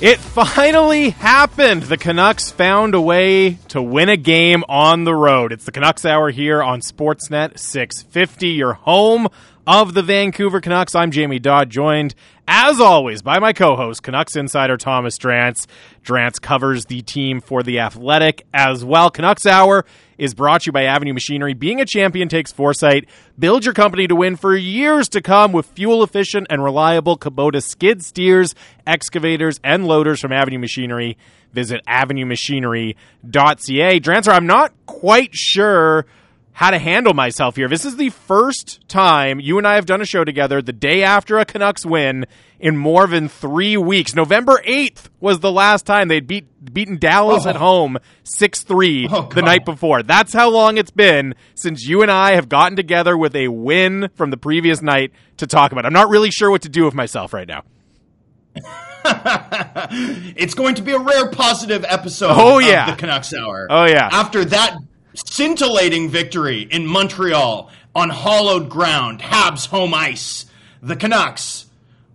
It finally happened. The Canucks found a way to win a game on the road. It's the Canucks Hour here on Sportsnet 650, your home of the Vancouver Canucks. I'm Jamie Dodd, joined as always by my co-host, Canucks insider Thomas Drance. Drance covers the team for the Athletic as well. Canucks Hour is brought to you by Avenue Machinery. Being a champion takes foresight. Build your company to win for years to come with fuel efficient and reliable Kubota skid steers, excavators, and loaders from Avenue Machinery. Visit avenuemachinery.ca. Drancer, I'm not quite sure how to handle myself here. This is the first time you and I have done a show together the day after a Canucks win in more than three weeks. November 8th was the last time they'd beat, beaten Dallas Oh. at home 6 3 Oh, the night before. That's how long it's been since you and I have gotten together with a win from the previous night to talk about. I'm not really sure what to do with myself right now. it's going to be a rare positive episode Oh, yeah. of the Canucks Hour. Oh, yeah. After that scintillating victory in Montreal on hollowed ground, Habs home ice, the Canucks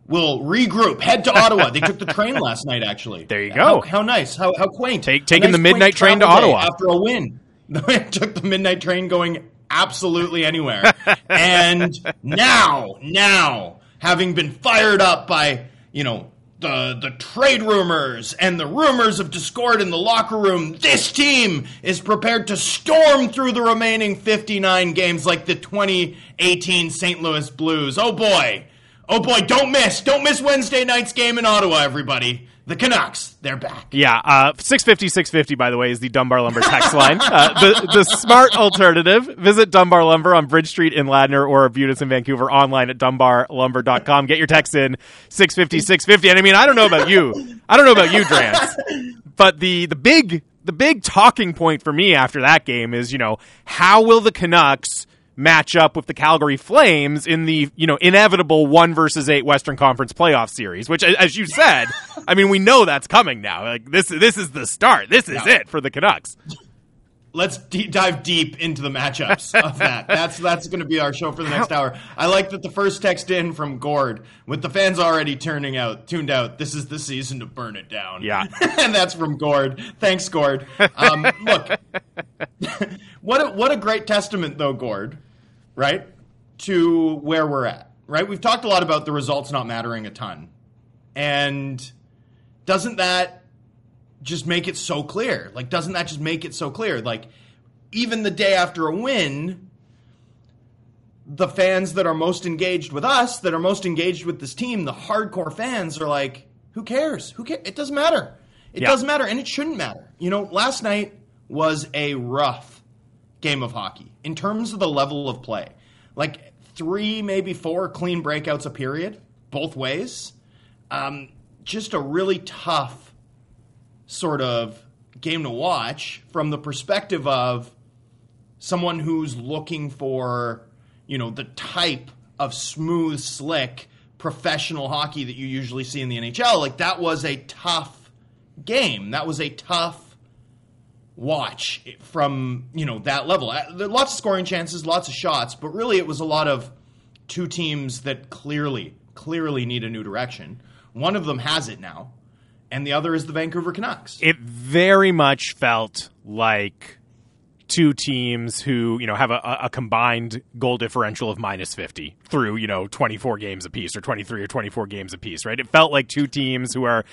will regroup, head to Ottawa. They took the train last night, actually. There you go. how nice. How, how quaint. Take- taking the midnight train to Ottawa. After a win. They took the midnight train going absolutely anywhere. and now, now, having been fired up by, you know, the, the trade rumors and the rumors of discord in the locker room, this team is prepared to storm through the remaining 59 games like the 2018 St. Louis Blues. Oh boy. Oh boy, don't miss. Don't miss Wednesday night's game in Ottawa, everybody. The Canucks, they're back. Yeah, uh, 650, 650, by the way, is the Dunbar Lumber text line. Uh, the, the smart alternative. Visit Dunbar Lumber on Bridge Street in Ladner or us in Vancouver online at dunbarlumber.com. Get your text in 650, 650. And I mean, I don't know about you. I don't know about you, Drance. But the, the big, the big talking point for me after that game is, you know, how will the Canucks match up with the Calgary Flames in the you know inevitable one versus eight Western Conference playoff series. Which, as you said, I mean we know that's coming now. Like this, this is the start. This is it for the Canucks. Let's dive deep into the matchups of that. That's that's going to be our show for the next hour. I like that the first text in from Gord with the fans already turning out, tuned out. This is the season to burn it down. Yeah. and that's from Gord. Thanks, Gord. Um, look, what a, what a great testament though, Gord. Right to where we're at. Right, we've talked a lot about the results not mattering a ton, and doesn't that just make it so clear? Like, doesn't that just make it so clear? Like, even the day after a win, the fans that are most engaged with us, that are most engaged with this team, the hardcore fans are like, who cares? Who cares? It doesn't matter. It Yeah. doesn't matter, and it shouldn't matter. You know, last night was a rough game of hockey in terms of the level of play. Like three, maybe four clean breakouts a period, both ways. Um, just a really tough sort of game to watch from the perspective of someone who's looking for, you know, the type of smooth, slick, professional hockey that you usually see in the NHL. Like that was a tough game. That was a tough watch from, you know, that level. Uh, There lots of scoring chances, lots of shots, but really it was a lot of two teams that clearly, clearly need a new direction. One of them has it now, and the other is the Vancouver Canucks. It very much felt like two teams who you know have a, a combined goal differential of minus 50 through you know 24 games apiece or 23 or 24 games apiece right it felt like two teams who are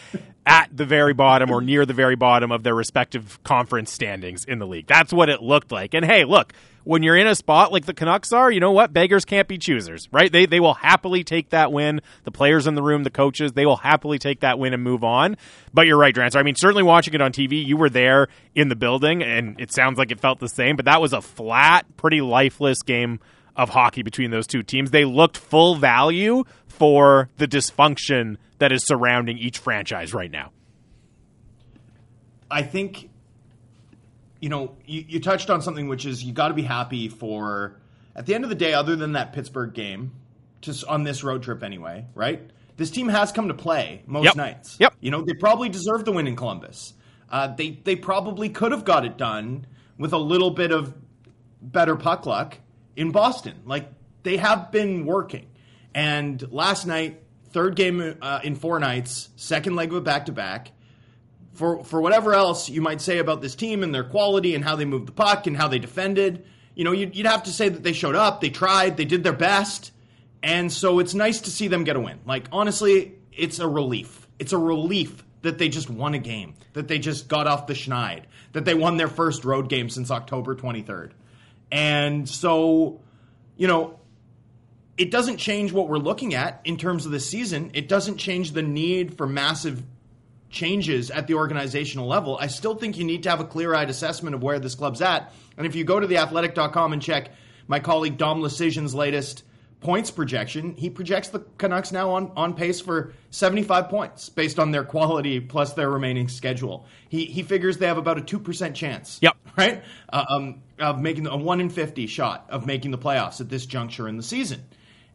at the very bottom or near the very bottom of their respective conference standings in the league that's what it looked like and hey look when you're in a spot like the Canucks are, you know what? Beggars can't be choosers, right? They they will happily take that win. The players in the room, the coaches, they will happily take that win and move on. But you're right, Drancer. I mean, certainly watching it on TV, you were there in the building, and it sounds like it felt the same. But that was a flat, pretty lifeless game of hockey between those two teams. They looked full value for the dysfunction that is surrounding each franchise right now. I think, you know, you, you touched on something which is you got to be happy for, at the end of the day, other than that Pittsburgh game, just on this road trip anyway, right? This team has come to play most Yep. nights. Yep. You know, they probably deserve the win in Columbus. Uh, they they probably could have got it done with a little bit of better puck luck in Boston. Like they have been working, and last night third game uh, in four nights, second leg of a back to back. For for whatever else you might say about this team and their quality and how they moved the puck and how they defended, you know, you'd, you'd have to say that they showed up, they tried, they did their best, and so it's nice to see them get a win. Like honestly, it's a relief. It's a relief that they just won a game, that they just got off the schneid, that they won their first road game since October 23rd. And so, you know, it doesn't change what we're looking at in terms of the season. It doesn't change the need for massive changes at the organizational level. I still think you need to have a clear eyed assessment of where this club's at. And if you go to theathletic.com and check my colleague Dom Luszczyszyn's latest points projection, he projects the Canucks now on, on pace for 75 points based on their quality plus their remaining schedule. He, he figures they have about a 2% chance. Yep. Right? Uh, um, of making a 1 in 50 shot of making the playoffs at this juncture in the season.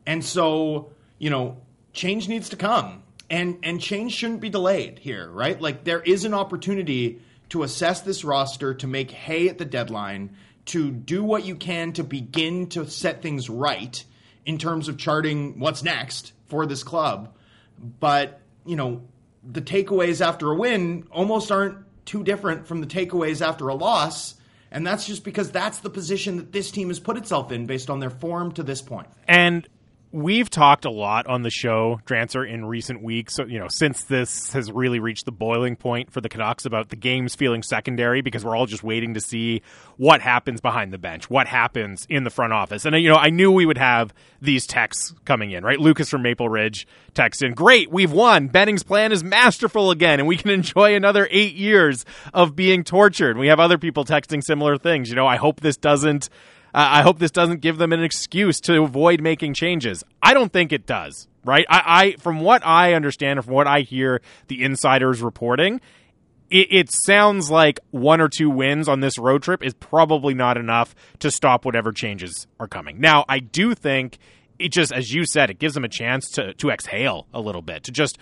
And so, you know, change needs to come. And, and change shouldn't be delayed here, right? Like there is an opportunity to assess this roster, to make hay at the deadline, to do what you can to begin to set things right in terms of charting what's next for this club. But, you know, the takeaways after a win almost aren't too different from the takeaways after a loss. And that's just because that's the position that this team has put itself in based on their form to this point. And we've talked a lot on the show, Drancer, in recent weeks. So, You know, since this has really reached the boiling point for the Canucks about the games feeling secondary because we're all just waiting to see what happens behind the bench, what happens in the front office. And uh, you know, I knew we would have these texts coming in, right? Lucas from Maple Ridge texts in, "Great, we've won. Benning's plan is masterful again, and we can enjoy another eight years of being tortured." We have other people texting similar things. You know, I hope this doesn't I hope this doesn't give them an excuse to avoid making changes. I don't think it does. Right? I, I from what I understand, from what I hear, the insiders reporting, it, it, sounds like one or two wins on this road trip is probably not enough to stop whatever changes are coming. Now, I do think it just, as you said, it gives them a chance to to exhale a little bit, to just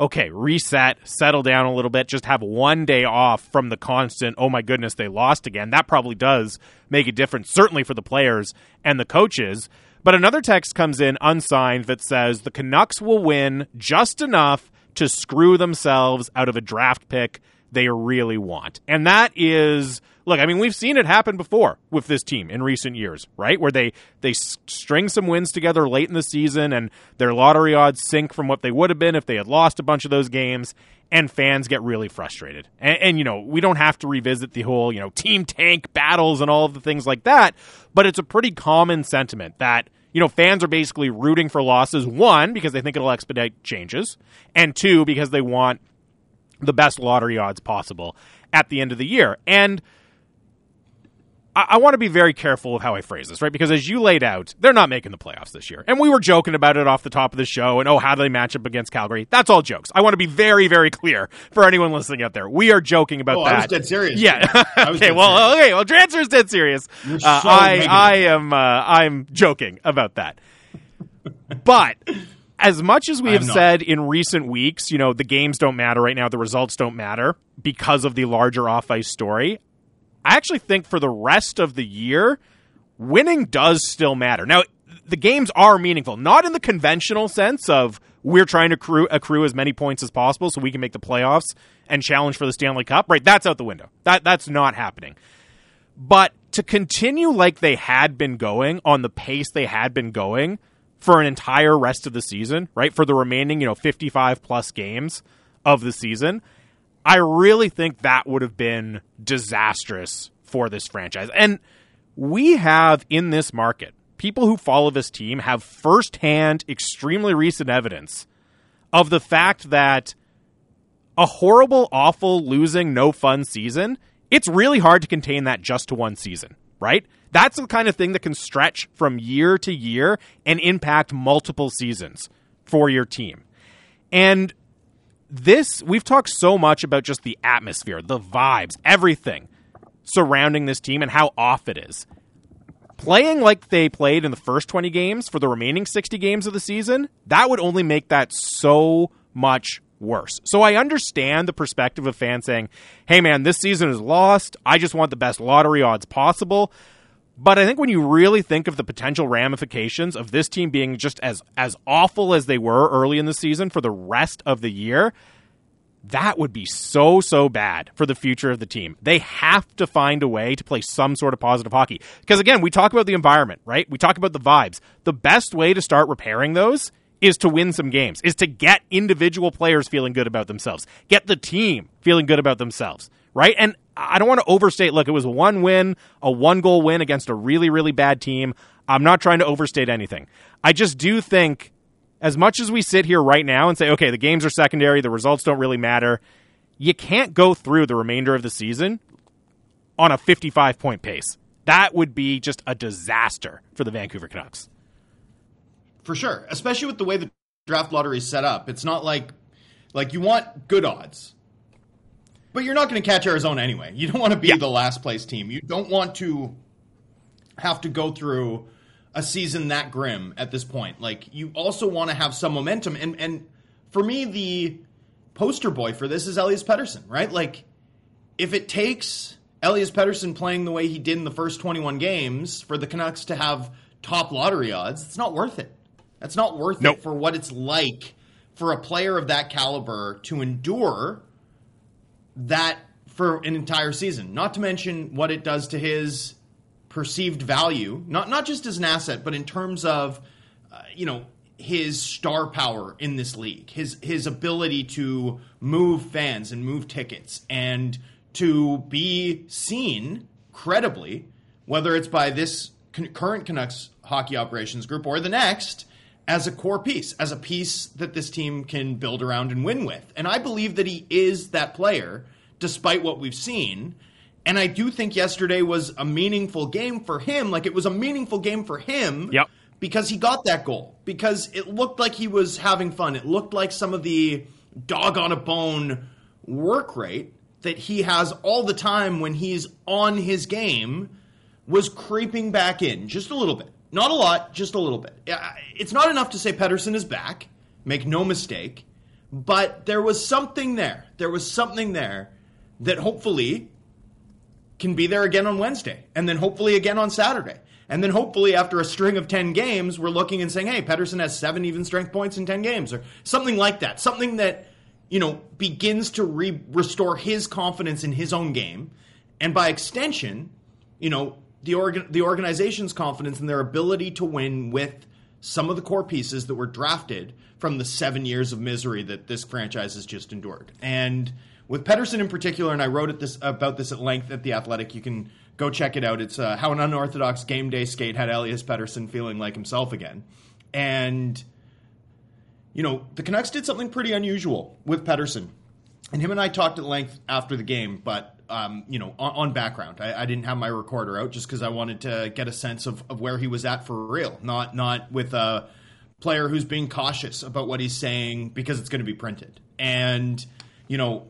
okay, reset, settle down a little bit, just have one day off from the constant, oh my goodness, they lost again. That probably does make a difference, certainly for the players and the coaches. But another text comes in unsigned that says the Canucks will win just enough to screw themselves out of a draft pick they really want. And that is look, I mean, we've seen it happen before with this team in recent years, right? Where they they string some wins together late in the season, and their lottery odds sink from what they would have been if they had lost a bunch of those games, and fans get really frustrated. And, and you know, we don't have to revisit the whole you know team tank battles and all of the things like that, but it's a pretty common sentiment that you know, fans are basically rooting for losses. One, because they think it'll expedite changes, and two, because they want the best lottery odds possible at the end of the year. And I, I want to be very careful of how I phrase this, right? Because as you laid out, they're not making the playoffs this year. And we were joking about it off the top of the show and, oh, how do they match up against Calgary? That's all jokes. I want to be very, very clear for anyone listening out there. We are joking about oh, that. I was dead serious. Yeah. okay. Well, serious. okay. Well, Drancer's dead serious. Uh, so I, I am, uh, I'm joking about that. but as much as we have said in recent weeks, you know, the games don't matter right now, the results don't matter because of the larger off ice story. I actually think for the rest of the year, winning does still matter. Now, the games are meaningful, not in the conventional sense of we're trying to accrue, accrue as many points as possible so we can make the playoffs and challenge for the Stanley Cup. Right, that's out the window. That that's not happening. But to continue like they had been going on the pace they had been going for an entire rest of the season, right? For the remaining, you know, 55 plus games of the season, I really think that would have been disastrous for this franchise. And we have in this market, people who follow this team have firsthand, extremely recent evidence of the fact that a horrible, awful, losing, no fun season, it's really hard to contain that just to one season, right? That's the kind of thing that can stretch from year to year and impact multiple seasons for your team. And this we've talked so much about just the atmosphere, the vibes, everything surrounding this team and how off it is. Playing like they played in the first 20 games for the remaining 60 games of the season, that would only make that so much worse. So I understand the perspective of fans saying, "Hey man, this season is lost. I just want the best lottery odds possible." But I think when you really think of the potential ramifications of this team being just as as awful as they were early in the season for the rest of the year, that would be so so bad for the future of the team. They have to find a way to play some sort of positive hockey. Because again, we talk about the environment, right? We talk about the vibes. The best way to start repairing those is to win some games, is to get individual players feeling good about themselves, get the team feeling good about themselves, right? And I don't want to overstate. Look, it was one win, a one goal win against a really, really bad team. I'm not trying to overstate anything. I just do think, as much as we sit here right now and say, okay, the games are secondary, the results don't really matter, you can't go through the remainder of the season on a 55 point pace. That would be just a disaster for the Vancouver Canucks for sure. Especially with the way the draft lottery is set up. It's not like like you want good odds. But you're not going to catch Arizona anyway. You don't want to be yeah. the last place team. You don't want to have to go through a season that grim at this point. Like you also want to have some momentum and and for me the poster boy for this is Elias Pettersson, right? Like if it takes Elias Pettersson playing the way he did in the first 21 games for the Canucks to have top lottery odds, it's not worth it. That's not worth nope. it for what it's like for a player of that caliber to endure that for an entire season. Not to mention what it does to his perceived value, not not just as an asset, but in terms of uh, you know his star power in this league, his his ability to move fans and move tickets and to be seen credibly, whether it's by this current Canucks hockey operations group or the next, as a core piece, as a piece that this team can build around and win with. And I believe that he is that player, despite what we've seen. And I do think yesterday was a meaningful game for him. Like it was a meaningful game for him. Yep. Because he got that goal. Because it looked like he was having fun. It looked like some of the dog on a bone work rate that he has all the time when he's on his game was creeping back in just a little bit. Not a lot, just a little bit. It's not enough to say Pettersson is back, make no mistake, but there was something there. There was something there that hopefully can be there again on Wednesday, and then hopefully again on Saturday. And then hopefully after a string of 10 games, we're looking and saying, hey, Pettersson has seven even strength points in 10 games, or something like that. Something that, you know, begins to re- restore his confidence in his own game. And by extension, you know, the the organization's confidence in their ability to win with some of the core pieces that were drafted from the seven years of misery that this franchise has just endured. And with Pettersson in particular, and I wrote it this about this at length at the Athletic. You can go check it out. It's uh, how an unorthodox game day skate had Elias Pettersson feeling like himself again, and you know the Canucks did something pretty unusual with Pettersson. and him and I talked at length after the game, but um, you know, on, on background. I, I, didn't have my recorder out just because I wanted to get a sense of, of where he was at for real, not not with a player who's being cautious about what he's saying because it's going to be printed. And you know,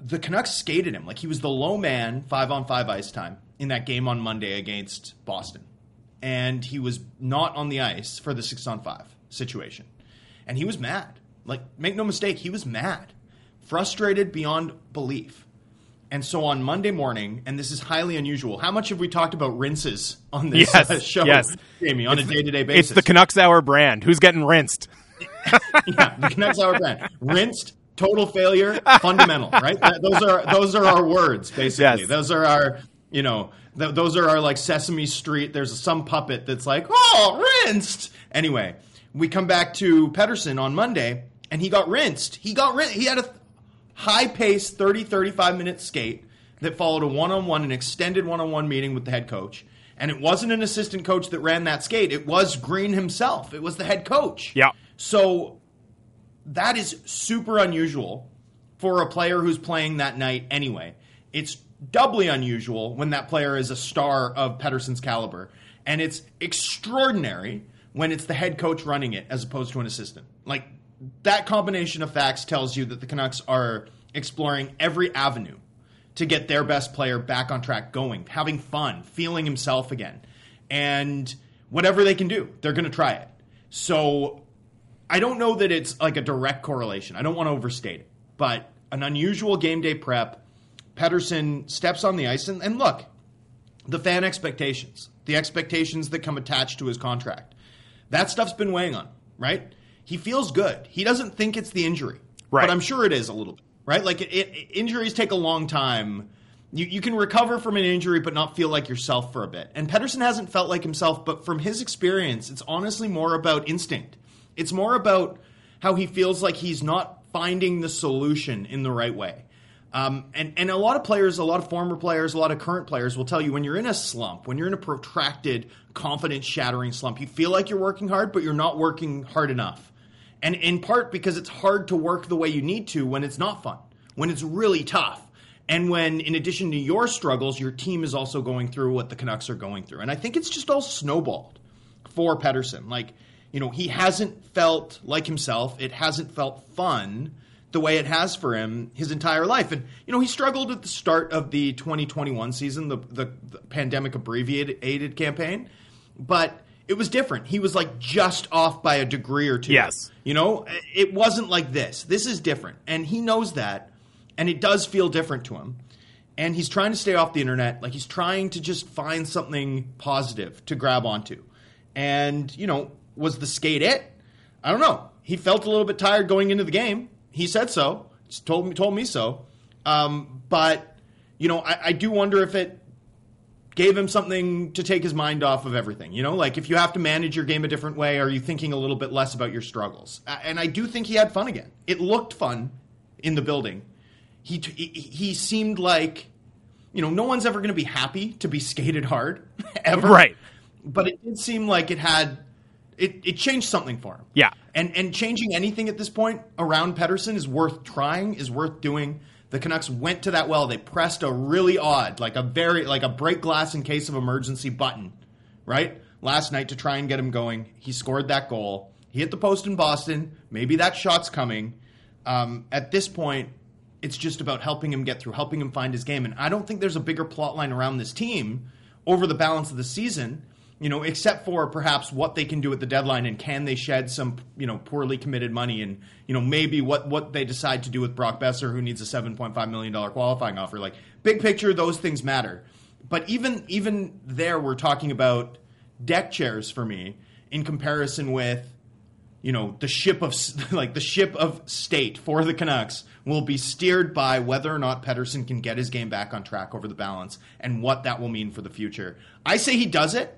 the Canucks skated him like he was the low man five on five ice time in that game on Monday against Boston, and he was not on the ice for the six on five situation, and he was mad. Like, make no mistake, he was mad, frustrated beyond belief and so on Monday morning, and this is highly unusual. How much have we talked about rinses on this yes, uh, show, yes. Jamie, on it's, a day to day basis? It's the Canucks Hour brand. Who's getting rinsed? yeah, the Canucks Hour brand. Rinsed, total failure, fundamental. Right? That, those are those are our words, basically. Yes. Those are our you know th- those are our like Sesame Street. There's some puppet that's like, oh, rinsed. Anyway, we come back to Pettersson on Monday, and he got rinsed. He got rinsed. He had a high paced 30, 35 minute skate that followed a one on one, an extended one on one meeting with the head coach. And it wasn't an assistant coach that ran that skate, it was Green himself. It was the head coach. Yeah. So that is super unusual for a player who's playing that night anyway. It's doubly unusual when that player is a star of Pettersson's caliber. And it's extraordinary when it's the head coach running it as opposed to an assistant. Like that combination of facts tells you that the Canucks are exploring every avenue to get their best player back on track going, having fun, feeling himself again. And whatever they can do, they're going to try it. So I don't know that it's like a direct correlation. I don't want to overstate it, but an unusual game day prep. Pettersson steps on the ice, and, and look, the fan expectations, the expectations that come attached to his contract. That stuff's been weighing on, right? He feels good. He doesn't think it's the injury, right. but I'm sure it is a little bit, right? Like it, it, injuries take a long time. You, you can recover from an injury, but not feel like yourself for a bit. And Pettersson hasn't felt like himself, but from his experience, it's honestly more about instinct. It's more about how he feels like he's not finding the solution in the right way. Um, and, and a lot of players, a lot of former players, a lot of current players will tell you when you're in a slump, when you're in a protracted, confidence shattering slump, you feel like you're working hard, but you're not working hard enough. And in part because it's hard to work the way you need to when it's not fun, when it's really tough. And when, in addition to your struggles, your team is also going through what the Canucks are going through. And I think it's just all snowballed for Pettersson. Like, you know, he hasn't felt like himself. It hasn't felt fun the way it has for him his entire life. And you know, he struggled at the start of the 2021 season, the, the, the pandemic abbreviated campaign, but it was different. He was like just off by a degree or two. Yes. You know, it wasn't like this. This is different. And he knows that. And it does feel different to him. And he's trying to stay off the internet. Like he's trying to just find something positive to grab onto. And, you know, was the skate it? I don't know. He felt a little bit tired going into the game. He said so. told me told me so. Um, but you know, I, I do wonder if it gave him something to take his mind off of everything. You know, like if you have to manage your game a different way, are you thinking a little bit less about your struggles? And I do think he had fun again. It looked fun in the building. He he seemed like, you know, no one's ever going to be happy to be skated hard ever, right? But it did seem like it had it, it changed something for him. Yeah. And and changing anything at this point around Pettersson is worth trying, is worth doing. The Canucks went to that well. They pressed a really odd, like a very like a break glass in case of emergency button, right? Last night to try and get him going. He scored that goal. He hit the post in Boston. Maybe that shot's coming. Um, at this point, it's just about helping him get through, helping him find his game. And I don't think there's a bigger plot line around this team over the balance of the season you know, except for perhaps what they can do at the deadline and can they shed some, you know, poorly committed money and, you know, maybe what, what they decide to do with Brock Boeser, who needs a $7.5 million qualifying offer. Like, big picture, those things matter. But even, even there, we're talking about deck chairs for me in comparison with, you know, the ship of, like, the ship of state for the Canucks will be steered by whether or not Pettersson can get his game back on track over the balance and what that will mean for the future. I say he does it.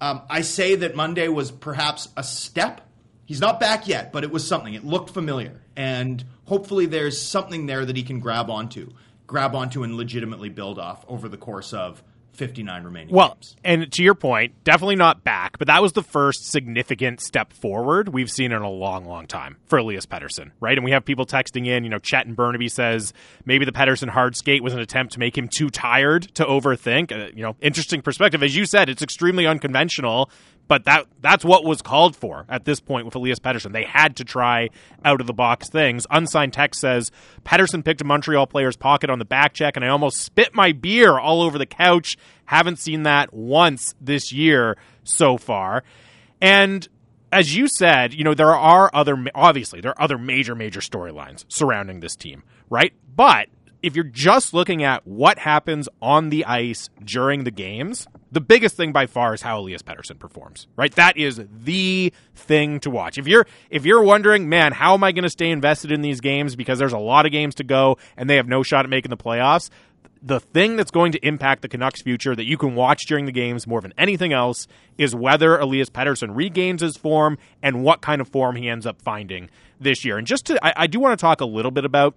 Um, I say that Monday was perhaps a step. He's not back yet, but it was something. It looked familiar. And hopefully there's something there that he can grab onto, grab onto and legitimately build off over the course of 59 remaining well, games. and to your point, definitely not back, but that was the first significant step forward we've seen in a long, long time for Elias Pettersson, right? And we have people texting in, you know, Chet and Burnaby says maybe the Pettersson hard skate was an attempt to make him too tired to overthink. Uh, you know, interesting perspective. As you said, it's extremely unconventional but that that's what was called for at this point with Elias Pettersson. They had to try out of the box things. Unsigned text says Pettersson picked a Montreal player's pocket on the back check, and I almost spit my beer all over the couch. Haven't seen that once this year so far. And as you said, you know there are other obviously there are other major major storylines surrounding this team, right? But if you're just looking at what happens on the ice during the games, the biggest thing by far is how Elias Pettersson performs. Right? That is the thing to watch. If you're if you're wondering, man, how am I going to stay invested in these games because there's a lot of games to go and they have no shot at making the playoffs? The thing that's going to impact the Canucks' future that you can watch during the games more than anything else is whether Elias Pettersson regains his form and what kind of form he ends up finding this year. And just to, I, I do want to talk a little bit about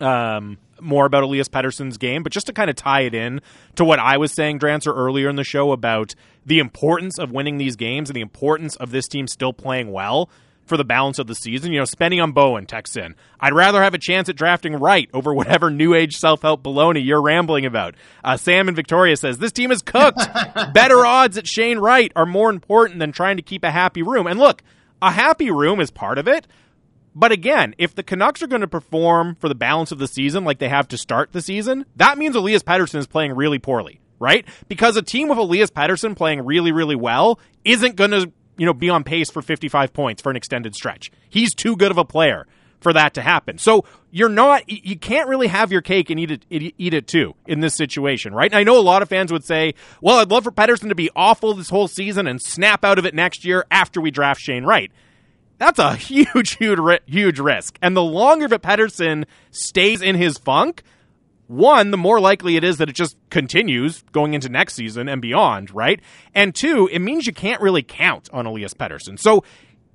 um, more about Elias Pettersson's game, but just to kind of tie it in to what I was saying, Drancer, earlier in the show about the importance of winning these games and the importance of this team still playing well for the balance of the season. You know, spending on Bowen texts in. I'd rather have a chance at drafting right over whatever new age self help baloney you're rambling about. Uh, Sam and Victoria says this team is cooked. Better odds at Shane Wright are more important than trying to keep a happy room. And look, a happy room is part of it, but again, if the Canucks are going to perform for the balance of the season like they have to start the season, that means Elias Pettersson is playing really poorly, right? Because a team with Elias Pettersson playing really, really well isn't going to, you know, be on pace for 55 points for an extended stretch. He's too good of a player for that to happen. So you're not, you can't really have your cake and eat it, eat it too in this situation, right? And I know a lot of fans would say, well, I'd love for Pettersson to be awful this whole season and snap out of it next year after we draft Shane Wright. That's a huge, huge, huge risk. And the longer that Pettersson stays in his funk, one, the more likely it is that it just continues going into next season and beyond, right? And two, it means you can't really count on Elias Pettersson. So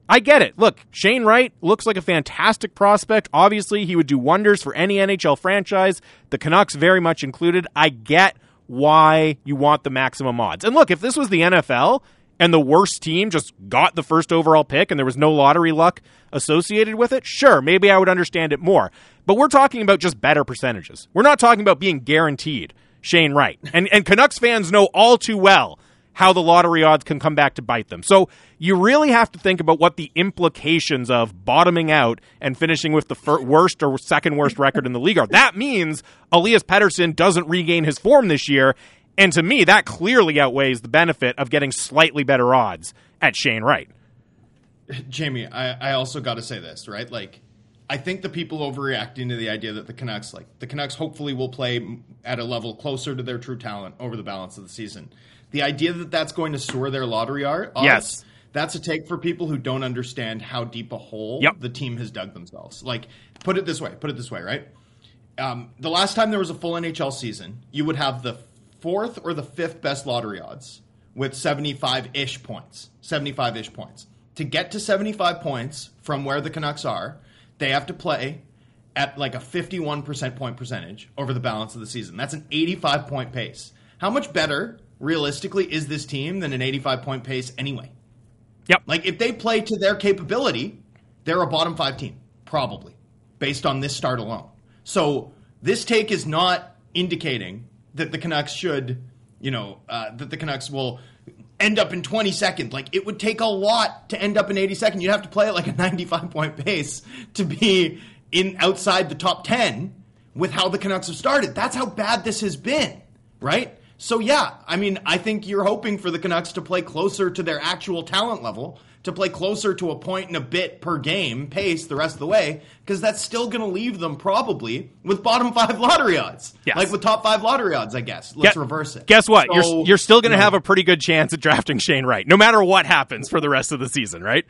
I get it. Look, Shane Wright looks like a fantastic prospect. Obviously, he would do wonders for any NHL franchise, the Canucks very much included. I get why you want the maximum odds. And look, if this was the NFL and the worst team just got the first overall pick and there was no lottery luck associated with it, sure, maybe I would understand it more. But we're talking about just better percentages. We're not talking about being guaranteed Shane Wright. And and Canucks fans know all too well how the lottery odds can come back to bite them. So you really have to think about what the implications of bottoming out and finishing with the worst or second worst record in the league are. That means Elias Pettersson doesn't regain his form this year. And to me, that clearly outweighs the benefit of getting slightly better odds at Shane Wright. Jamie, I, I also got to say this, right? Like, I think the people overreacting to the idea that the Canucks, like, the Canucks hopefully will play at a level closer to their true talent over the balance of the season. The idea that that's going to soar their lottery odds, yes. that's a take for people who don't understand how deep a hole yep. the team has dug themselves. Like, put it this way, put it this way, right? Um, the last time there was a full NHL season, you would have the fourth or the fifth best lottery odds with 75 ish points. 75 ish points. To get to 75 points from where the Canucks are, they have to play at like a 51% point percentage over the balance of the season. That's an 85 point pace. How much better realistically is this team than an 85 point pace anyway? Yep. Like if they play to their capability, they're a bottom five team, probably, based on this start alone. So this take is not indicating that the Canucks should, you know, uh, that the Canucks will end up in 22nd. Like it would take a lot to end up in 82nd. You'd have to play at like a 95 point pace to be in outside the top 10 with how the Canucks have started. That's how bad this has been, right? So yeah, I mean, I think you're hoping for the Canucks to play closer to their actual talent level, to play closer to a point and a bit per game pace the rest of the way, because that's still going to leave them probably with bottom five lottery odds, yes. like with top five lottery odds. I guess. Let's reverse it. Guess what? So, you're you're still going to you know, have a pretty good chance at drafting Shane Wright, no matter what happens for the rest of the season, right?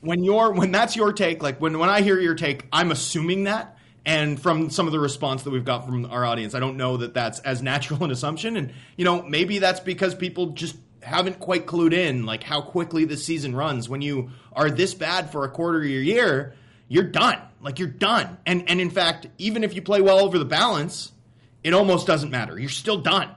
When you're when that's your take, like when when I hear your take, I'm assuming that and from some of the response that we've got from our audience, I don't know that that's as natural an assumption. And, you know, maybe that's because people just haven't quite clued in, like how quickly the season runs. When you are this bad for a quarter of your year, you're done. Like you're done. And, and in fact, even if you play well over the balance, it almost doesn't matter. You're still done.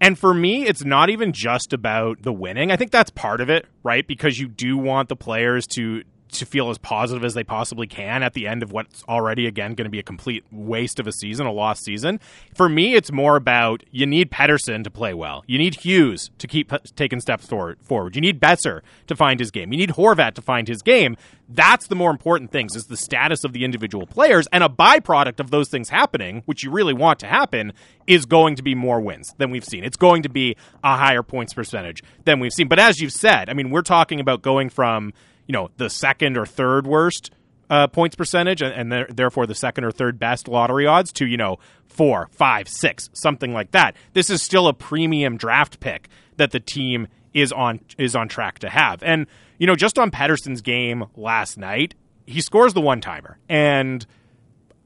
And for me, it's not even just about the winning. I think that's part of it, right? Because you do want the players to to feel as positive as they possibly can at the end of what's already again going to be a complete waste of a season, a lost season. For me, it's more about you need Pettersson to play well. You need Hughes to keep taking steps forward. You need Boeser to find his game. You need Horvat to find his game. That's the more important things is the status of the individual players and a byproduct of those things happening, which you really want to happen, is going to be more wins than we've seen. It's going to be a higher points percentage than we've seen. But as you've said, I mean, we're talking about going from you know the second or third worst uh, points percentage and, and therefore the second or third best lottery odds to you know four, five, six, something like that. This is still a premium draft pick that the team is on is on track to have. And you know, just on Pettersson's game last night, he scores the one timer, and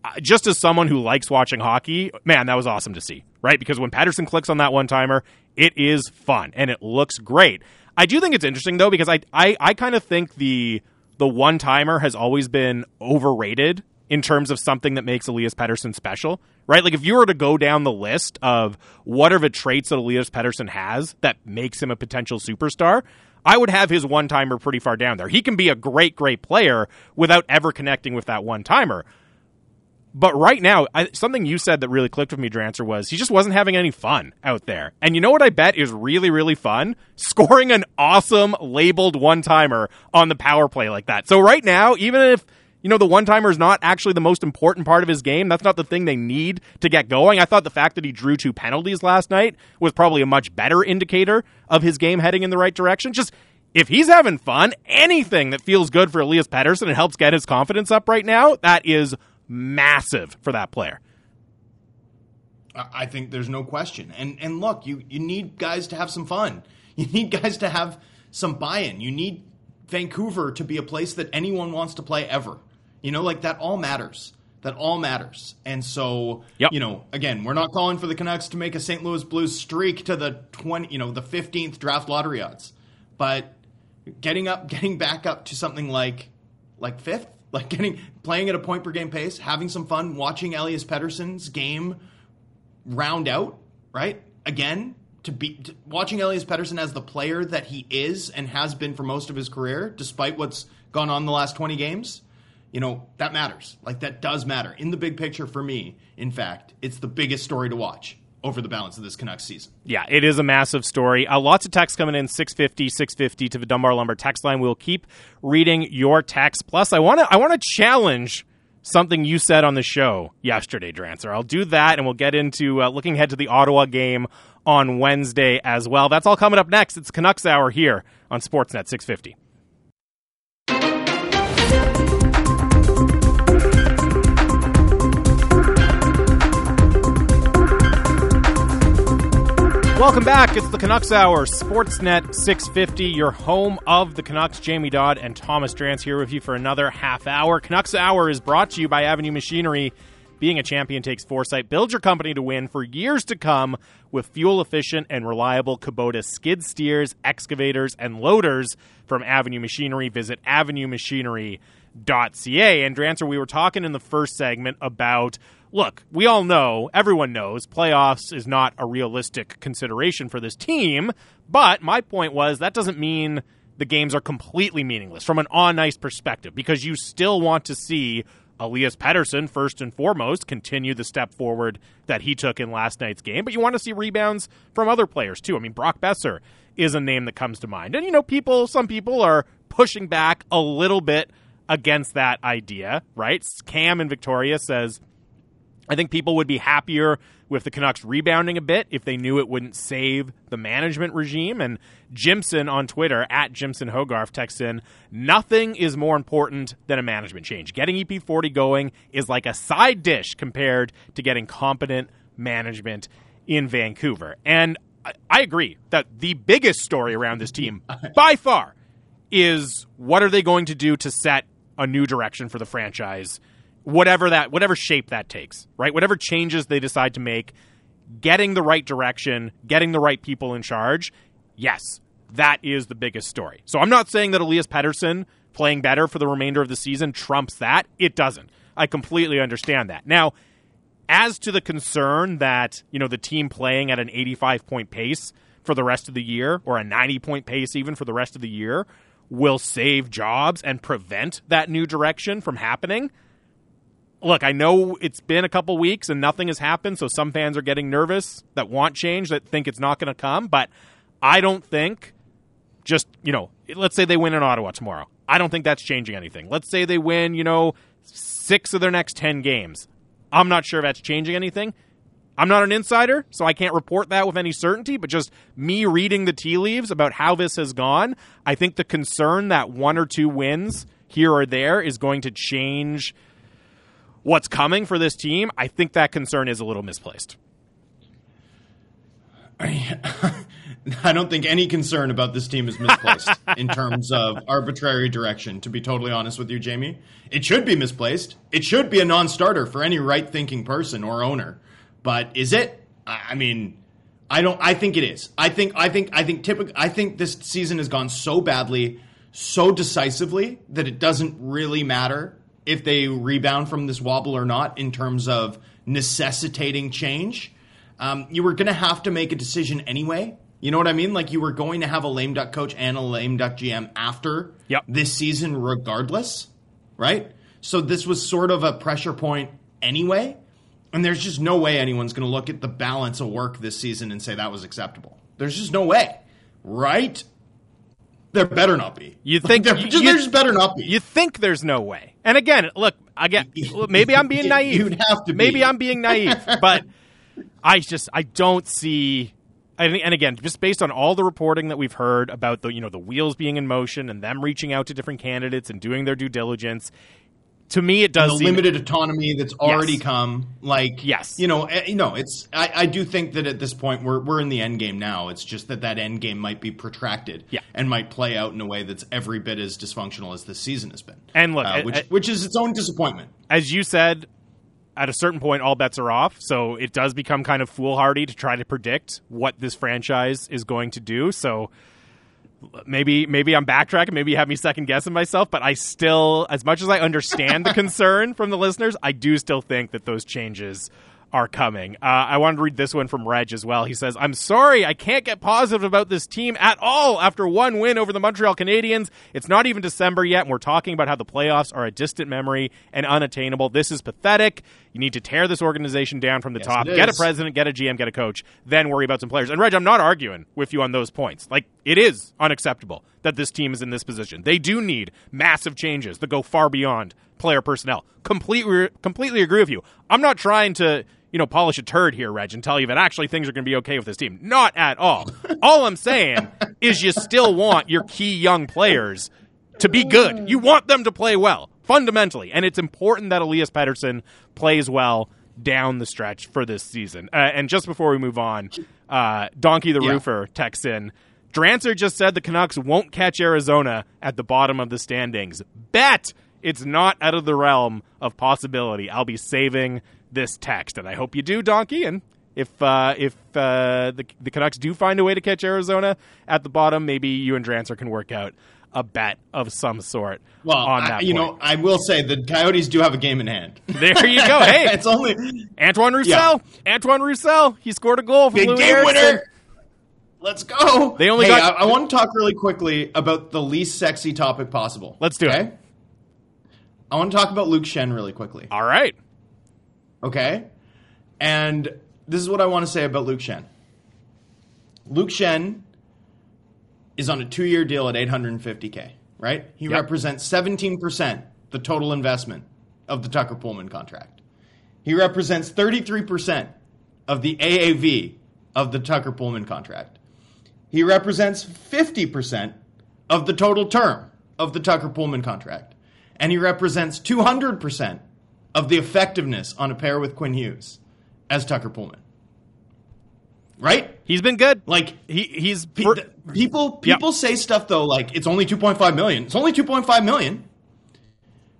uh, just as someone who likes watching hockey, man, that was awesome to see, right? Because when Patterson clicks on that one timer, it is fun and it looks great. I do think it's interesting though because I I, I kind of think the the one timer has always been overrated in terms of something that makes Elias Pettersson special, right? Like if you were to go down the list of what are the traits that Elias Pettersson has that makes him a potential superstar, I would have his one timer pretty far down there. He can be a great, great player without ever connecting with that one timer. But right now, I, something you said that really clicked with me, Drancer, was he just wasn't having any fun out there. And you know what I bet is really, really fun? Scoring an awesome labeled one timer on the power play like that. So right now, even if you know, the one timer is not actually the most important part of his game. That's not the thing they need to get going. I thought the fact that he drew two penalties last night was probably a much better indicator of his game heading in the right direction. Just if he's having fun, anything that feels good for Elias Pettersson and helps get his confidence up right now, that is massive for that player. I think there's no question. And and look, you you need guys to have some fun. You need guys to have some buy-in. You need Vancouver to be a place that anyone wants to play ever. You know, like that all matters. That all matters. And so, yep. you know, again, we're not calling for the Canucks to make a St. Louis Blues streak to the 20, you know, the 15th draft lottery odds. But getting up, getting back up to something like like 5th, like getting playing at a point per game pace, having some fun, watching Elias Pettersson's game round out, right? Again, to be to, watching Elias Pettersson as the player that he is and has been for most of his career, despite what's gone on the last 20 games, you know, that matters. Like that does matter. In the big picture for me, in fact, it's the biggest story to watch over the balance of this Canucks season. Yeah, it is a massive story. Uh, lots of texts coming in 650 650 to the Dunbar Lumber text line. We'll keep reading your text. Plus, I want to I want to challenge something you said on the show yesterday, Drancer. I'll do that, and we'll get into uh, looking ahead to the Ottawa game on Wednesday as well. That's all coming up next. It's Canucks Hour here on Sportsnet 650. Welcome back. It's the Canucks Hour, Sportsnet 650, your home of the Canucks. Jamie Dodd and Thomas Drance here with you for another half hour. Canucks Hour is brought to you by Avenue Machinery. Being a champion takes foresight. Build your company to win for years to come with fuel efficient and reliable Kubota skid steers, excavators, and loaders from Avenue Machinery. Visit avenuemachinery.ca. And Drancer, we were talking in the first segment about look, we all know, everyone knows, playoffs is not a realistic consideration for this team. But my point was that doesn't mean the games are completely meaningless from an on ice perspective because you still want to see Elias Pettersson, first and foremost, continue the step forward that he took in last night's game. But you want to see rebounds from other players too. I mean, Brock Boeser is a name that comes to mind. And, you know, people, some people are pushing back a little bit against that idea, right? Cam in Victoria says, I think people would be happier with the Canucks rebounding a bit if they knew it wouldn't save the management regime. And Jimson on Twitter, at Jimson Hogarth, texts in Nothing is more important than a management change. Getting EP40 going is like a side dish compared to getting competent management in Vancouver. And I agree that the biggest story around this team, by far, is what are they going to do to set a new direction for the franchise whatever that whatever shape that takes, right? Whatever changes they decide to make, getting the right direction, getting the right people in charge. Yes, that is the biggest story. So I'm not saying that Elias Pettersson playing better for the remainder of the season trumps that. It doesn't. I completely understand that. Now, as to the concern that, you know, the team playing at an 85 point pace for the rest of the year or a 90 point pace even for the rest of the year will save jobs and prevent that new direction from happening look, I know it's been a couple weeks and nothing has happened, so some fans are getting nervous that want change, that think it's not going to come. But I don't think just, you know, let's say they win in Ottawa tomorrow. I don't think that's changing anything. Let's say they win, you know, six of their next 10 games. I'm not sure that's changing anything. I'm not an insider, so I can't report that with any certainty, but just me reading the tea leaves about how this has gone, I think the concern that one or two wins here or there is going to change what's coming for this team, I think that concern is a little misplaced. I don't think any concern about this team is misplaced in terms of arbitrary direction, to be totally honest with you, Jamie. It should be misplaced. It should be a non starter for any right thinking person or owner. But is it? I mean, I don't I think it is. I think I think I think typically I think this season has gone so badly, so decisively that it doesn't really matter if they rebound from this wobble or not in terms of necessitating change. Um, you were going to have to make a decision anyway. You know what I mean? Like you were going to have a lame duck coach and a lame duck GM after yep. this season, regardless, right? So this was sort of a pressure point anyway. And there's just no way anyone's going to look at the balance of work this season and say that was acceptable. There's just no way, right? There better not be. You think there, just, there just better not be. You think there's no way. And again, look, again, maybe I'm being naive. You'd have to. Maybe be. I'm being naive, but I just I don't see and again, just based on all the reporting that we've heard about the you know the wheels being in motion and them reaching out to different candidates and doing their due diligence, to me it does the seem, limited autonomy that's already Yes. come. Like Yes. you know, eh, you know, it's. I, I do think that at this point we're we're in the end game now. It's just that that end game might be protracted, Yeah. and might play out in a way that's every bit as dysfunctional as this season has been. And look, uh, which which is its own disappointment. as you said, at a certain point, all bets are off. So it does become kind of foolhardy to try to predict what this franchise is going to do. So maybe maybe I'm backtracking. Maybe you have me second guessing myself. But I still, as much as I understand the concern from the listeners, I do still think that those changes are coming. Uh, I wanted to read this one from Reg as well. He says, I'm sorry, I can't get positive about this team at all after one win over the Montreal Canadiens. It's not even December yet, and we're talking about how the playoffs are a distant memory and unattainable. This is pathetic. You need to tear this organization down from the Yes, top. Get a president, get a GM, get a coach, then worry about some players. And Reg, I'm not arguing with you on those points. Like, it is unacceptable that this team is in this position. They do need massive changes that go far beyond player personnel. Completely, completely agree with you. I'm not trying to, you know, polish a turd here, Reg, and tell you that actually things are going to be okay with this team. Not at all. all I'm saying is you still want your key young players to be good. You want them to play well, fundamentally. And it's important that Elias Pettersson plays well down the stretch for this season. Uh, and just before we move on, uh, Donkey the Yeah. Roofer texts in Drancer just said the Canucks won't catch Arizona at the bottom of the standings. Bet it's not out of the realm of possibility. I'll be saving this text, and I hope you do, Donkey. And if uh, if uh, the the Canucks do find a way to catch Arizona at the bottom, maybe you and Drancer can work out a bet of some sort Well, on I- that. you point. know, I will say the Coyotes do have a game in hand. there you go. Hey, it's only Antoine Roussel. Antoine Roussel. He scored a goal for big Louis game winner. Let's go. They only Hey, got- I, I want to talk really quickly about the least sexy topic possible. Let's do it. I want to talk about Luke Schenn really quickly. All right. Okay? And this is what I want to say about Luke Schenn. Luke Schenn is on a two year deal at 850K, right? He Yep. represents 17% the total investment of the Tucker Poolman contract. He represents 33% of the AAV of the Tucker Poolman contract. He represents 50% of the total term of the Tucker Poolman contract. And he represents 200% of the effectiveness on a pair with Quinn Hughes as Tucker Poolman. Right? He's been good. Like he he's Pe- for- th- people Yep. people say stuff though like it's only 2.5 million. It's only 2.5 million.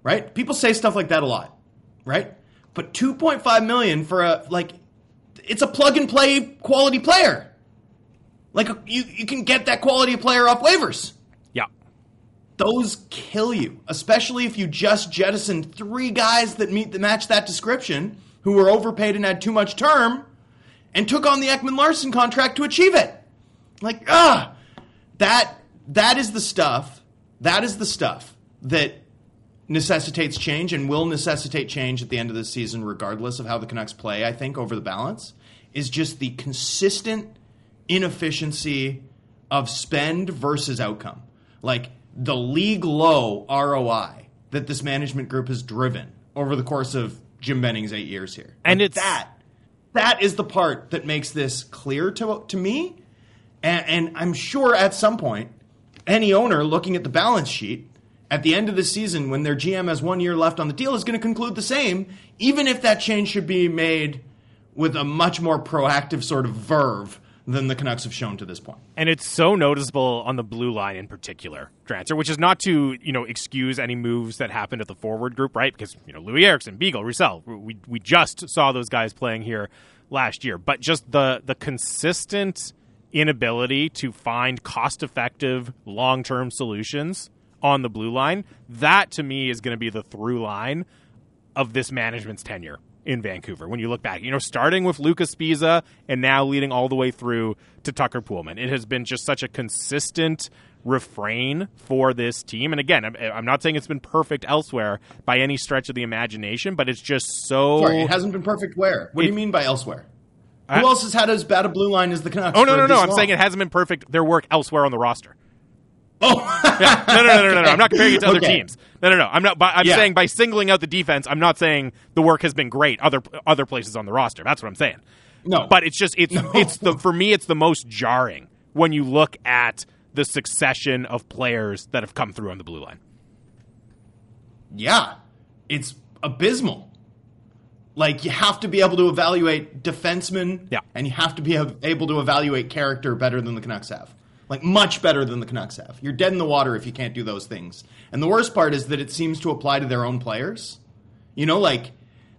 Right? People say stuff like that a lot. Right? But 2.5 million for a like it's a plug and play quality player. Like you you can get that quality player off waivers. Those kill you, especially if you just jettison three guys that meet the match that description who were overpaid and had too much term and took on the Ekman-Larsson contract to achieve it. Like, ah, that that is the stuff. That is the stuff that necessitates change and will necessitate change at the end of the season, regardless of how the Canucks play. I think over the balance is just the consistent inefficiency of spend versus outcome. Like the league low ROI that this management group has driven over the course of Jim Benning's eight years here. And Like, it's- that that is the part that makes this clear to to me. And, and I'm sure at some point, any owner looking at the balance sheet at the end of the season, when their GM has one year left on the deal, is going to conclude the same, even if that change should be made with a much more proactive sort of verve than the Canucks have shown to this point. And it's so noticeable on the blue line in particular, Drancer, which is not to, you know, excuse any moves that happened at the forward group, right? Because, you know, Loui Eriksson, Beagle, Roussel, we, we just saw those guys playing here last year. But just the, the consistent inability to find cost effective long term solutions on the blue line, that to me is going to be the through line of this management's tenure in Vancouver. When you look back, you know, starting with Lucas Sbisa and now leading all the way through to Tucker Poolman, it has been just such a consistent refrain for this team. And again, I'm, I'm not saying it's been perfect elsewhere by any stretch of the imagination, but it's just so. Sorry, it hasn't been perfect where? What do you mean by elsewhere? I- Who else has had as bad a blue line as the Canucks? Oh no for no no! I'm long? saying it hasn't been perfect. Their work elsewhere on the roster. Oh, Yeah. No, no, no, no, no, no. I'm not comparing it to other Okay. teams. No, no, no. I'm not. By, I'm Yeah. saying by singling out the defense, I'm not saying the work has been great other other places on the roster. That's what I'm saying. No. but it's just it's No. it's the for me it's the most jarring when you look at the succession of players that have come through on the blue line. Yeah, it's abysmal. Like you have to be able to evaluate defensemen, Yeah. and you have to be able to evaluate character better than the Canucks have. Like much better than the Canucks have. You're dead in the water if you can't do those things. And the worst part is that it seems to apply to their own players. You know, like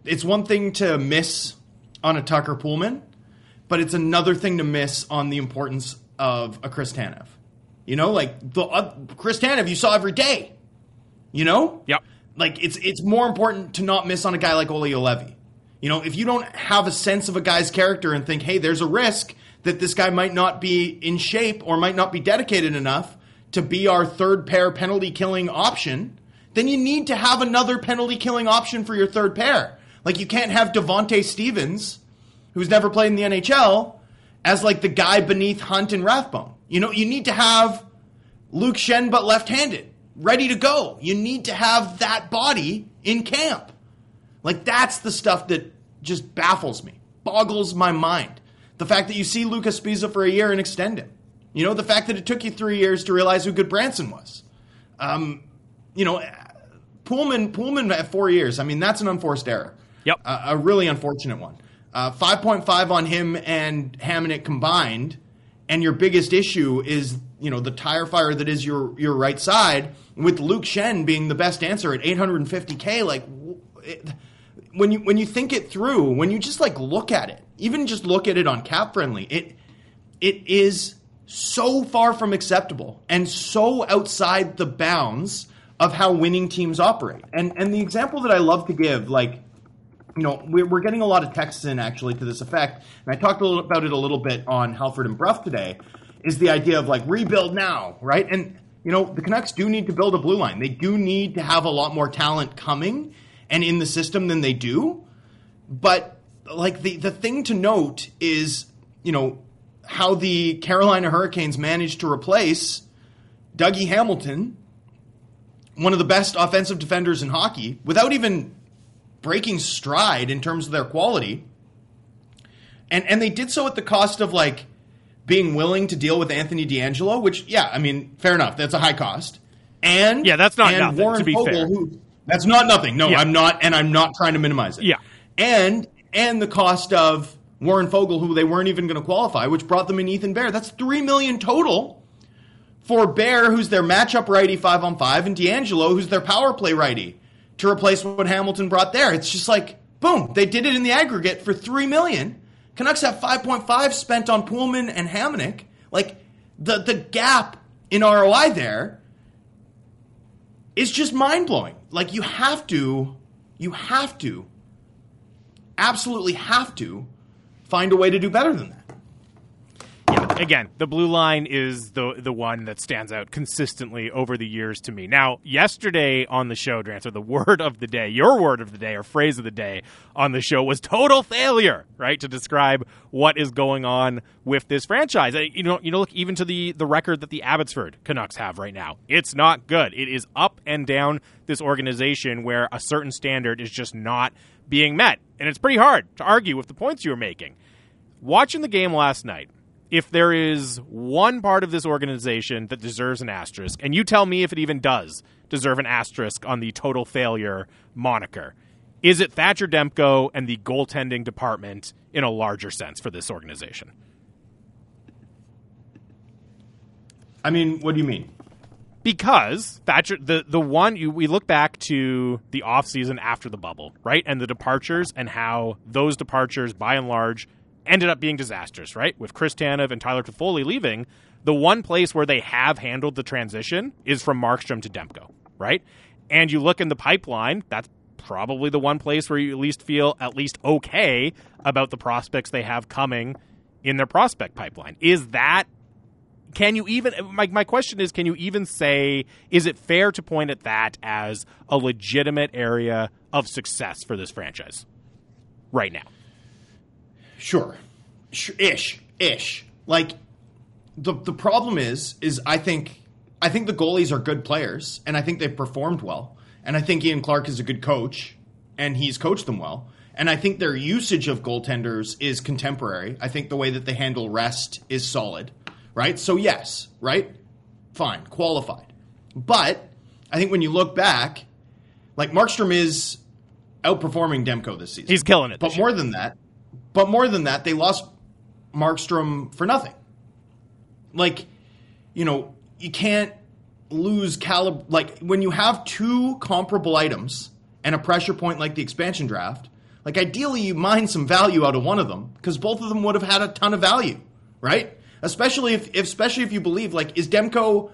it's one thing to miss on a Tucker Poolman, but it's another thing to miss on the importance of a Chris Tanev. You know, like the uh, Chris Tanev you saw every day. You know, Yep. like it's it's more important to not miss on a guy like Olli Juolevi. You know, if you don't have a sense of a guy's character and think, hey, there's a risk that this guy might not be in shape or might not be dedicated enough to be our third pair penalty killing option, then you need to have another penalty killing option for your third pair. Like you can't have Devante Stephens, who's never played in the NHL, as like the guy beneath Hunt and Rathbone. You know, you need to have Luke Schenn but left-handed, ready to go. You need to have that body in camp. Like that's the stuff that just baffles me, boggles my mind. The fact that you see Lucas Sbisa for a year and extend him. You know, the fact that it took you three years to realize who good Branson was. Um, you know, Poolman Poolman at four years. I mean, that's an unforced error. Yep. A, a really unfortunate one. Uh, 5.5 on him and Hamonic combined, and your biggest issue is you know the tire fire that is your your right side with Luke Schenn being the best answer at 850k. Like it, when you when you think it through, when you just like look at it, even just look at it on Cap Friendly, it it is so far from acceptable and so outside the bounds of how winning teams operate. And and the example that I love to give, like you know, we're, we're getting a lot of texts in actually to this effect, and I talked a little about it a little bit on Halford and Brough today. Is the idea of like rebuild now, right? And you know, the Canucks do need to build a blue line. They do need to have a lot more talent coming and in the system than they do. But like the the thing to note is, you know, how the Carolina Hurricanes managed to replace Dougie Hamilton, one of the best offensive defenders in hockey, without even breaking stride in terms of their quality. And and they did so at the cost of like being willing to deal with Anthony DeAngelo, which yeah, I mean, fair enough, that's a high cost. And Yeah, that's not and nothing, Warren to be fair. who that's not nothing. No, Yeah. I'm not, and I'm not trying to minimize it. Yeah. and and the cost of Warren Foegele, who they weren't even going to qualify, which brought them in Ethan Bear. That's three million total for Bear, who's their matchup righty five on five, and DeAngelo, who's their power play righty, to replace what Hamilton brought there. It's just like boom, they did it in the aggregate for three million. Canucks have five point five spent on Poolman and Hamonic. Like the the gap in ROI there is just mind blowing. Like you have to, you have to, absolutely have to find a way to do better than that. Yeah, again, the blue line is the the one that stands out consistently over the years to me. Now, yesterday on the show, Drancer, the word of the day, your word of the day or phrase of the day on the show was total failure, right? To describe what is going on with this franchise. Uh, You know, you know, look even to the the record that the Abbotsford Canucks have right now. It's not good. It is up and down this organization where a certain standard is just not being met. And it's pretty hard to argue with the points you were making. Watching the game last night, if there is one part of this organization that deserves an asterisk, and you tell me if it even does deserve an asterisk on the total failure moniker, is it Thatcher Demko and the goaltending department in a larger sense for this organization? I mean, what do you mean? because Thatcher the the one you, we look back to the offseason after the bubble, right? And the departures and how those departures by and large ended up being disastrous, right? With Chris Tanev and Tyler Toffoli leaving, the one place where they have handled the transition is from Markstrom to Demko, right? And you look in the pipeline, that's probably the one place where you at least feel at least okay about the prospects they have coming in their prospect pipeline. Is that can you even my, my question is can you even say is it fair to point at that as a legitimate area of success for this franchise right now Sure, Sh- ish, ish. Like the the problem is, is I think I think the goalies are good players, and I think they've performed well, and I think Ian Clark is a good coach, and he's coached them well, And I think their usage of goaltenders is contemporary. I think the way that they handle rest is solid, right? So, yes, right? Fine, qualified. But I think when you look back, like Markstrom is outperforming Demko this season. He's killing it. But more than that, but more than that, they lost Markstrom for nothing. Like, you know, you can't lose caliber. Like when you have two comparable items and a pressure point like the expansion draft, like ideally you mine some value out of one of them because both of them would have had a ton of value, right? Especially if, if especially if you believe like is Demko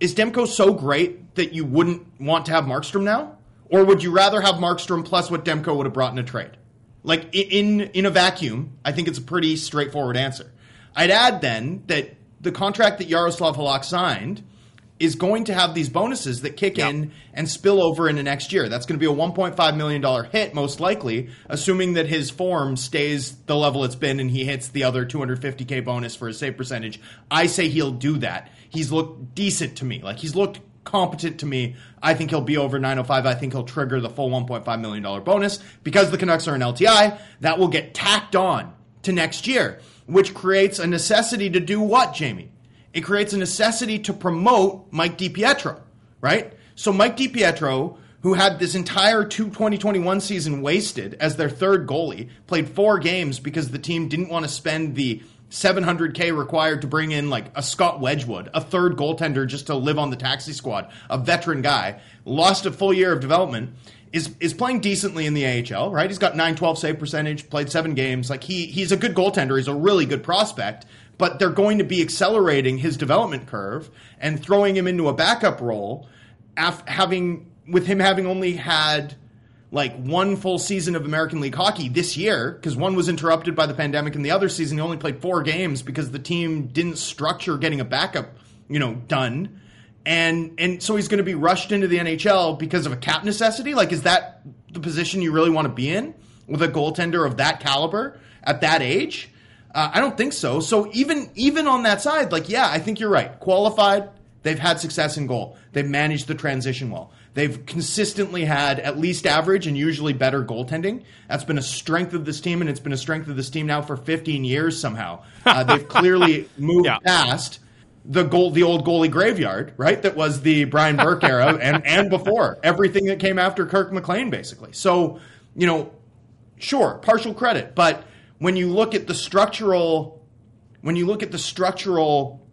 is Demko so great that you wouldn't want to have Markstrom now, or would you rather have Markstrom plus what Demko would have brought in a trade? Like in in a vacuum, I think it's a pretty straightforward answer. I'd add then that the contract that Yaroslav Halak signed is going to have these bonuses that kick yep. in and spill over into next year. That's going to be a $1.5 million hit, most likely, assuming that his form stays the level it's been and he hits the other 250K bonus for his save percentage. I say he'll do that. He's looked decent to me. Like, he's looked competent to me. I think he'll be over 905. I think he'll trigger the full $1.5 million bonus. Because the Canucks are an LTI, that will get tacked on to next year, which creates a necessity to do what, Jamie? It creates a necessity to promote Mike DiPietro, right? So Mike DiPietro, who had this entire 2021 season wasted as their third goalie, played four games because the team didn't want to spend the 700k required to bring in like a Scott Wedgewood, a third goaltender just to live on the taxi squad, a veteran guy, lost a full year of development, is is playing decently in the AHL, right? He's got 912 save percentage, played 7 games. Like he he's a good goaltender, he's a really good prospect, but they're going to be accelerating his development curve and throwing him into a backup role af- having with him having only had like one full season of American League hockey this year because one was interrupted by the pandemic and the other season he only played four games because the team didn't structure getting a backup, you know, done. And and so he's going to be rushed into the NHL because of a cap necessity. Like, is that the position you really want to be in with a goaltender of that caliber at that age? Uh, I don't think so. So even even on that side, like, yeah, I think you're right. Qualified, they've had success in goal. They've managed the transition well. They've consistently had at least average and usually better goaltending. That's been a strength of this team, and it's been a strength of this team now for 15 years somehow. Uh, they've clearly moved yeah. past the goal, the old goalie graveyard, right? That was the Brian Burke era, and and before everything that came after Kirk McLean, basically. So, you know, sure, partial credit, but when you look at the structural, when you look at the structural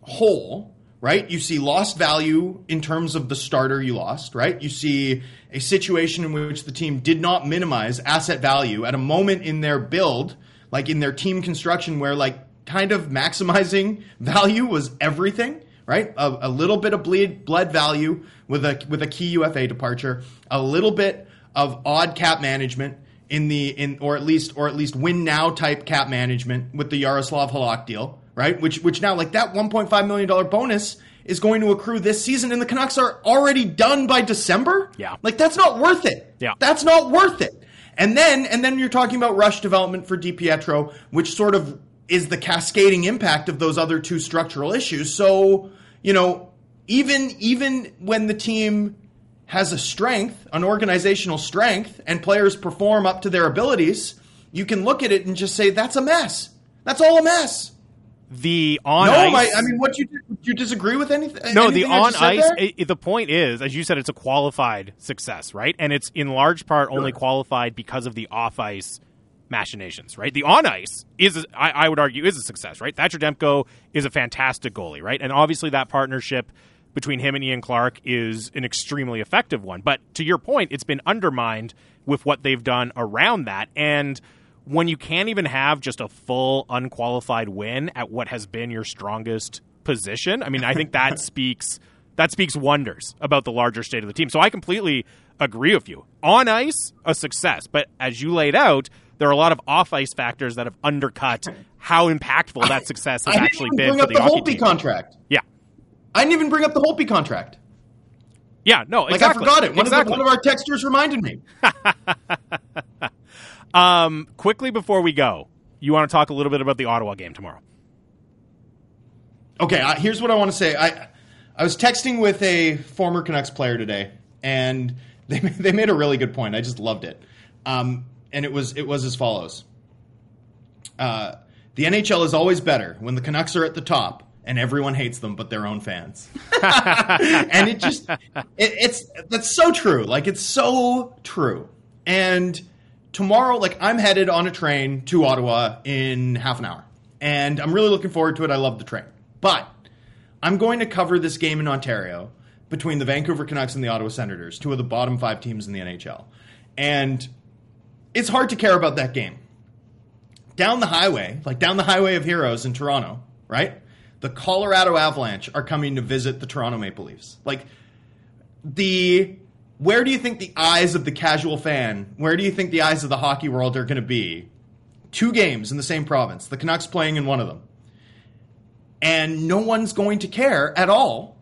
whole, right? You see lost value in terms of the starter you lost, right? You see a situation in which the team did not minimize asset value at a moment in their build, like in their team construction, where like kind of maximizing value was everything, right? A, a little bit of bleed, bled value with a with a key UFA departure, a little bit of odd cap management in the in or at least or at least win now type cap management with the Yaroslav Halak deal right? Which which now like that 1.5 million dollar bonus is going to accrue this season, and the Canucks are already done by December. Yeah, like that's not worth it. Yeah, that's not worth it. And then and then you're talking about rush development for DiPietro, which sort of is the cascading impact of those other two structural issues. So you know, even even when the team has a strength, an organizational strength, and players perform up to their abilities, you can look at it and just say that's a mess. That's all a mess the on no, ice. My, I mean, what you you disagree with anything? No, anything the on ice. It, the point is, as you said, it's a qualified success, right? And it's in large part only qualified because of the off ice machinations, right? The on ice is, I, I, would argue, is a success, right? Thatcher Demko is a fantastic goalie, right? And obviously that partnership between him and Ian Clark is an extremely effective one. But to your point, it's been undermined with what they've done around that, and when you can't even have just a full unqualified win at what has been your strongest position, I mean, I think that speaks that speaks wonders about the larger state of the team. So I completely agree with you. On ice, a success, but as you laid out, there are a lot of off ice factors that have undercut how impactful that success has actually been bring for up the, the Holtby team. contract. Yeah, I didn't even bring up the Holtby contract. Yeah, no, like. I forgot it. One, exactly. of the, one of our texters reminded me. Um, quickly before we go, you want to talk a little bit about the Ottawa game tomorrow? Okay, uh, here's what I want to say. I I was texting with a former Canucks player today, and they they made a really good point. I just loved it. Um, and it was it was as follows. Uh, the NHL is always better when the Canucks are at the top and everyone hates them but their own fans. and it just it, it's that's so true. Like it's so true. And tomorrow, like I'm headed on a train to Ottawa in half an hour, and I'm really looking forward to it. I love the train, but I'm going to cover this game in Ontario between the Vancouver Canucks and the Ottawa Senators, two of the bottom five teams in the NHL, and it's hard to care about that game. Down the highway, like down the highway of heroes in Toronto, right? The Colorado Avalanche are coming to visit the Toronto Maple Leafs. Like the where do you think the eyes of the casual fan, where do you think the eyes of the hockey world are going to be? Two games in the same province, the Canucks playing in one of them. And no one's going to care at all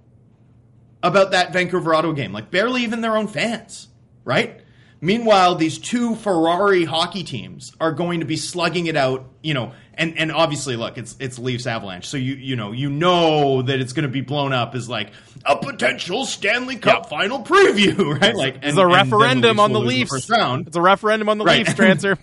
about that Vancouver Auto game. Like, barely even their own fans, right? Meanwhile, these two Ferrari hockey teams are going to be slugging it out, you know, and and obviously, look, it's it's Leafs Avalanche, so you you know you know that it's going to be blown up as like a potential Stanley Cup yep. final preview, right? Like it's a referendum the on the Leafs. The first round. It's a referendum on the right. Leafs transfer.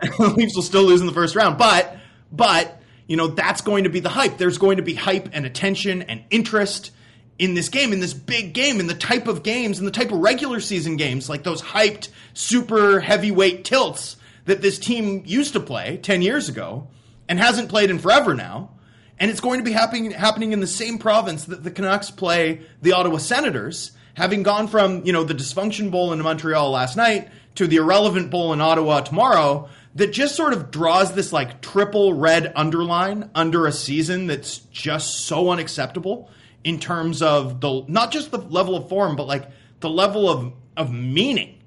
the Leafs will still lose in the first round, but but you know that's going to be the hype. There's going to be hype and attention and interest in this game, in this big game, in the type of games, in the type of regular season games, like those hyped super heavyweight tilts that this team used to play 10 years ago and hasn't played in forever now. And it's going to be happening, happening in the same province that the Canucks play the Ottawa Senators, having gone from, you know, the dysfunction bowl in Montreal last night to the irrelevant bowl in Ottawa tomorrow that just sort of draws this like triple red underline under a season that's just so unacceptable in terms of the not just the level of form but like the level of of meaning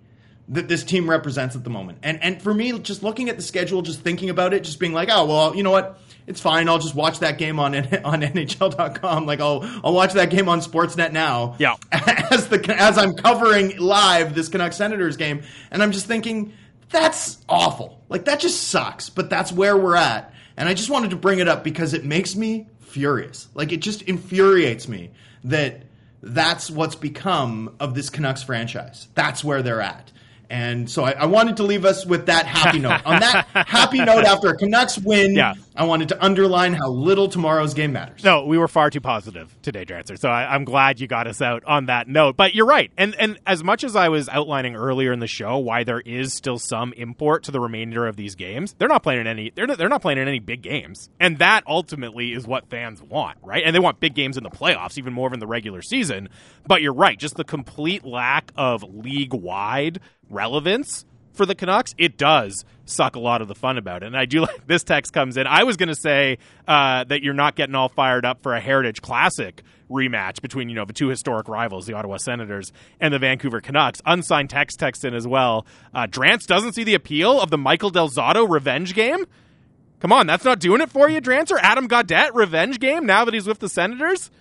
that this team represents at the moment. And and for me, just looking at the schedule, just thinking about it, just being like, oh well, you know what, it's fine. I'll just watch that game on on NHL.com. Like I'll I'll watch that game on Sportsnet now. Yeah. As the as I'm covering live this Canucks Senators game, and I'm just thinking that's awful. Like that just sucks. But that's where we're at. And I just wanted to bring it up because it makes me furious. Like it just infuriates me that that's what's become of this Canucks franchise. That's where they're at. And so I, I, wanted to leave us with that happy note. On that happy note, after a Canucks win, yeah. I wanted to underline how little tomorrow's game matters. No, we were far too positive today, Drancer. So I, am glad you got us out on that note. But you're right. And and as much as I was outlining earlier in the show why there is still some import to the remainder of these games, they're not playing in any they're not, they're not playing in any big games. And that ultimately is what fans want, right? And they want big games in the playoffs, even more than the regular season. But you're right, just the complete lack of league wide relevance for the Canucks, it does suck a lot of the fun about it. And I do like this text comes in. I was going to say uh, that you're not getting all fired up for a Heritage Classic rematch between you know the two historic rivals, the Ottawa Senators and the Vancouver Canucks. Unsigned text text in as well. Uh, Drance doesn't see the appeal of the Michael Del Zotto revenge game. Come on, that's not doing it for you, Drance or Adam Gaudette revenge game now that he's with the Senators.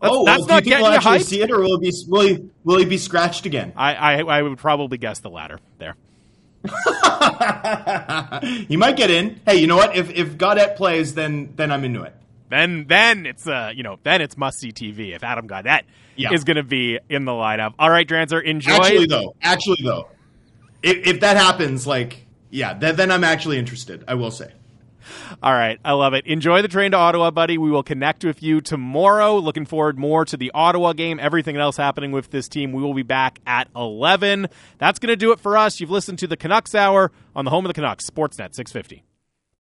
That's, oh, that's well, not do you actually hyped? see it, or will he be will he, will he be scratched again? I, I I would probably guess the latter. There. he might get in. Hey, you know what? If if Gaudette plays, then then I'm into it. Then then it's uh you know then it's must see TV if Adam Gaudette yeah. is going to be in the lineup. All right, Drancer, enjoy. Actually, though, actually though, if, if that happens, like yeah, then, then I'm actually interested. I will say. All right. I love it. Enjoy the train to Ottawa, buddy. We will connect with you tomorrow. Looking forward more to the Ottawa game, everything else happening with this team. We will be back at 11. That's going to do it for us. You've listened to the Canucks Hour on the home of the Canucks, Sportsnet 650.